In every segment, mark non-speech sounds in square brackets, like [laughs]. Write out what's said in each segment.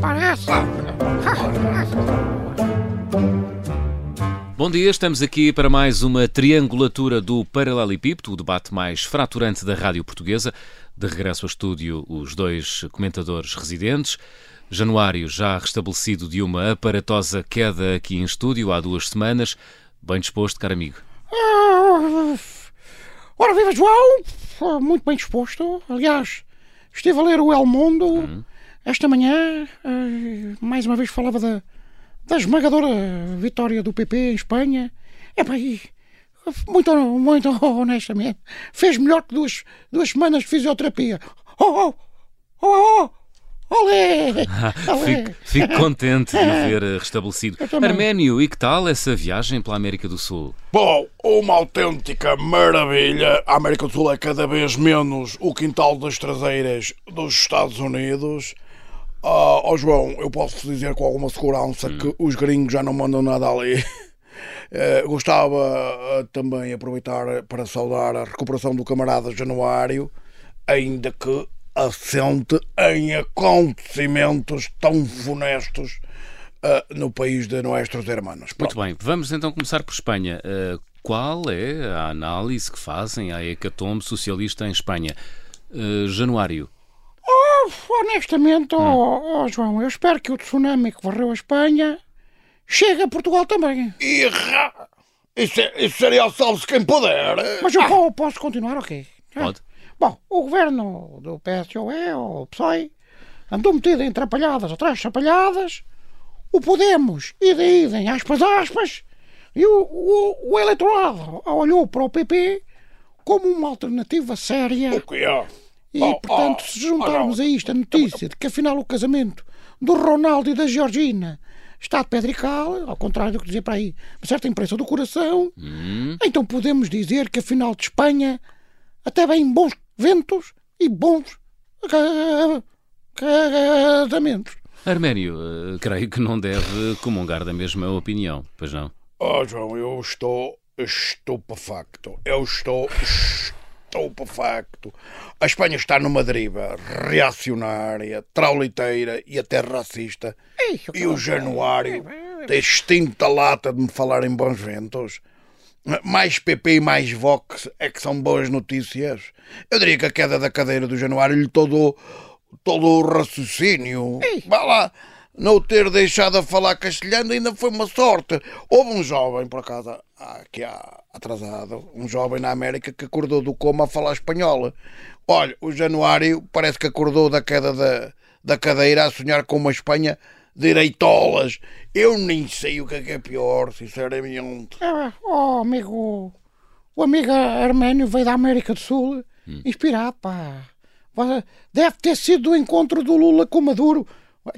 parece. Bom dia, estamos aqui para mais uma triangulatura do Paralelepípedo, o debate mais fraturante da rádio portuguesa. De regresso ao estúdio, os dois comentadores residentes. Januário já restabelecido de uma aparatosa queda aqui em estúdio há duas semanas. Bem disposto, caro amigo. Ah, ora, viva João! Ah, Muito bem disposto. Aliás, estive a ler o El Mundo esta manhã. ah, mais uma vez falava da, da esmagadora vitória do PP em Espanha. É para aí. Muito, muito [laughs] honestamente. Fez melhor que duas, duas semanas de fisioterapia. Oh, oh, oh, oh! Olé! [laughs] Olé! Fico, fico contente de o [laughs] ver eh, restabelecido. Arménio, e que tal essa viagem pela América do Sul? Bom, uma autêntica maravilha. A América do Sul é cada vez menos o quintal das traseiras dos Estados Unidos. Ah, ó João, eu posso dizer com alguma segurança que os gringos já não mandam nada ali. [laughs] Eh, gostava eh, também de aproveitar para saudar a recuperação do camarada Januário, ainda que assente em acontecimentos tão funestos eh, no país de nossos hermanos. Muito bem, vamos então começar por Espanha. Qual é a análise que fazem à hecatombe socialista em Espanha? Januário, Oh, honestamente, oh, oh, João, eu espero que o tsunami que varreu a Espanha chegue a Portugal também. Irra! Isso, é- isso seria salve-se quem puder. Mas eu po- posso continuar, ok? Ah, pode? Bom, o governo do PSOE, ou PSOE, andou metido em atrapalhadas atrás de atrapalhadas. O Podemos, ida e idem, aspas, aspas. E o, o, o eleitorado olhou para o PP como uma alternativa séria. O que é? E, Oh, portanto, oh, se juntarmos oh, a isto a notícia de que afinal o casamento do Ronaldo e da Georgina está de pedra e cal, ao contrário do que dizia para aí uma certa imprensa do coração, Hum, então podemos dizer que afinal de Espanha até vêm bons ventos e bons ca- casamentos. Arménio, eh, creio que não deve comungar da mesma opinião, pois não? Oh, João, eu estou estupefacto. Eu estou estupefacto. A Espanha está numa deriva reacionária, trauliteira e até racista. Ei, E o Januário tem extinta lata de me falar em bons ventos. Mais PP e mais Vox é que são boas notícias. Eu diria que a queda da cadeira do Januário lhe todo, todo o raciocínio. Vá lá, não ter deixado a falar castelhano ainda foi uma sorte. Houve um jovem, por acaso, aqui há atrasado, um jovem na América que acordou do coma a falar espanhol. Olha, o Januário parece que acordou da queda da, da cadeira a sonhar com uma Espanha direitolas. Eu nem sei o que é, que é pior, sinceramente. Ah, oh, amigo, o amigo arménio veio da América do Sul, inspirado, pá. Deve ter sido o encontro do Lula com o Maduro,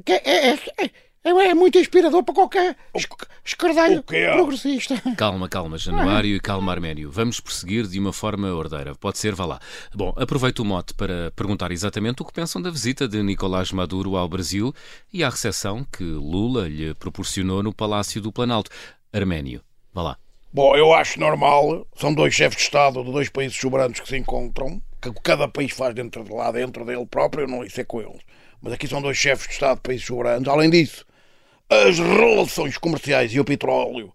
que é, é, é, é, é muito inspirador para qualquer esc- escardalho o quê? progressista. Calma, calma, Januário e calma, Arménio. Vamos prosseguir de uma forma ordeira. Pode ser, vá lá. Bom, aproveito o mote para perguntar exatamente o que pensam da visita de Nicolás Maduro ao Brasil e à recepção que Lula lhe proporcionou no Palácio do Planalto. Arménio, vá lá. Bom, eu acho normal. São dois chefes de Estado de dois países soberanos que se encontram. Que cada país faz dentro de lá, dentro dele próprio, não isso é com eles. Mas aqui são dois chefes de Estado de países soberanos. Além disso, as relações comerciais e o petróleo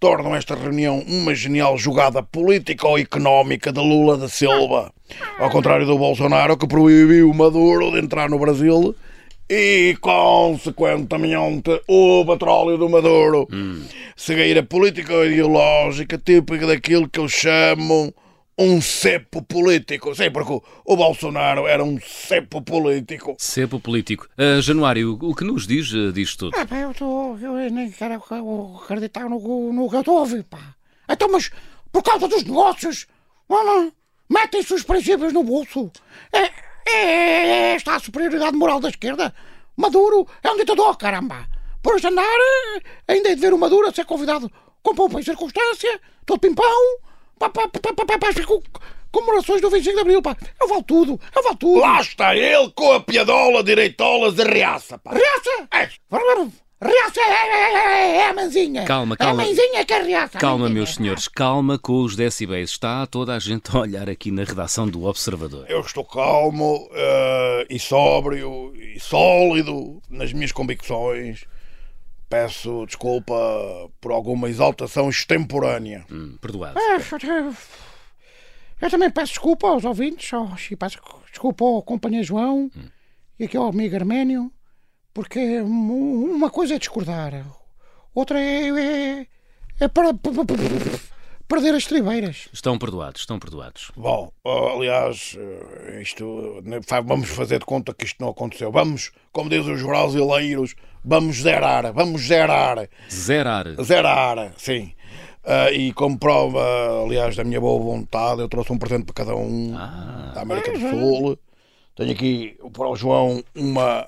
tornam esta reunião uma genial jogada política ou económica de Lula da Silva. Ao contrário do Bolsonaro, que proibiu Maduro de entrar no Brasil e, consequentemente, o petróleo do Maduro. Cegueira político-ideológica típica daquilo que eles chamam um cepo político. Sim, porque o, Bolsonaro era um cepo político. Cepo político. Ah, Januário, o que nos diz, ah, diz tudo. Ah, pá, eu, tô, eu nem quero acreditar no, que- no que eu estou a ouvir, pá. Então, mas por causa dos negócios, metem-se os princípios no bolso. É, é, é esta a superioridade moral da esquerda. Maduro é um ditador, caramba. Por este andar, eh, ainda é de ver o Maduro a ser convidado com pompa e circunstância, todo pimpão, pa, pa, pa, pa, as co- comemorações do 25 de Abril, pá. Eu valo tudo, eu valo tudo. Lá está ele com a piadola direitolas de reaça, pá. Reaça! É. Reaça é, é, é, é a manzinha. Calma, É calma. a manzinha que é reaça. Calma, meus senhores, calma com os decibéis. Está toda a gente a olhar aqui na redação do Observador. Eu estou calmo eh, e sóbrio e sólido nas minhas convicções. Peço desculpa por alguma exaltação extemporânea. Hum, perdoado. É, eu, eu também peço desculpa aos ouvintes, aos, e peço desculpa ao companheiro João e aqui ao amigo Arménio, porque um- uma coisa é discordar, outra é, é, é para- perder as tribeiras. Estão perdoados, estão perdoados. Bom, oh, aliás, eh, isto fa- vamos fazer de conta que isto não aconteceu. Vamos, como dizem os brasileiros, vamos zerar, vamos zerar. Zerar. Zerar, sim. Ah, e como prova, aliás, da minha boa vontade, eu trouxe um presente para cada um da América do Sul. Tenho aqui para o João uma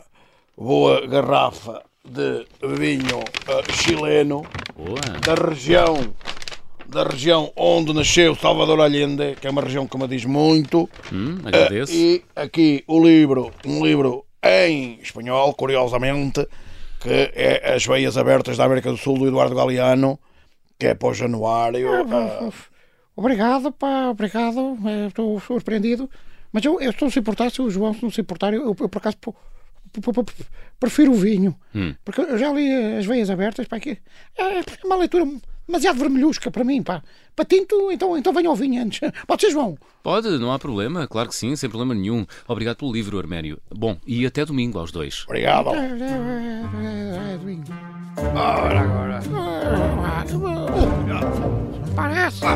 boa garrafa de vinho ah, chileno Boa. da região da região onde nasceu Salvador Allende, que é uma região que me diz muito. Hum, Ah, agradeço. e aqui o livro, um livro em espanhol, curiosamente, que é As Veias Abertas da América do Sul, do Eduardo Galeano, que é para o Januário. Ah, Obrigado, pá, obrigado, eh, estou surpreendido, mas eu, eu estou se importar, se o João se não se importar, eu, eu, por acaso prefiro o vinho, porque eu já li eh, As Veias Abertas, pá, que é, é uma leitura demasiado vermelhusca para mim, pá. Para tinto, então, então venha ao vinho antes. [laughs] Pode ser, João? Pode, não há problema, claro que sim, sem problema nenhum. Obrigado pelo livro, Arménio. Bom, e até domingo aos dois. obrigado. É, é, é, é, é, vinho. Ora, agora. Parece.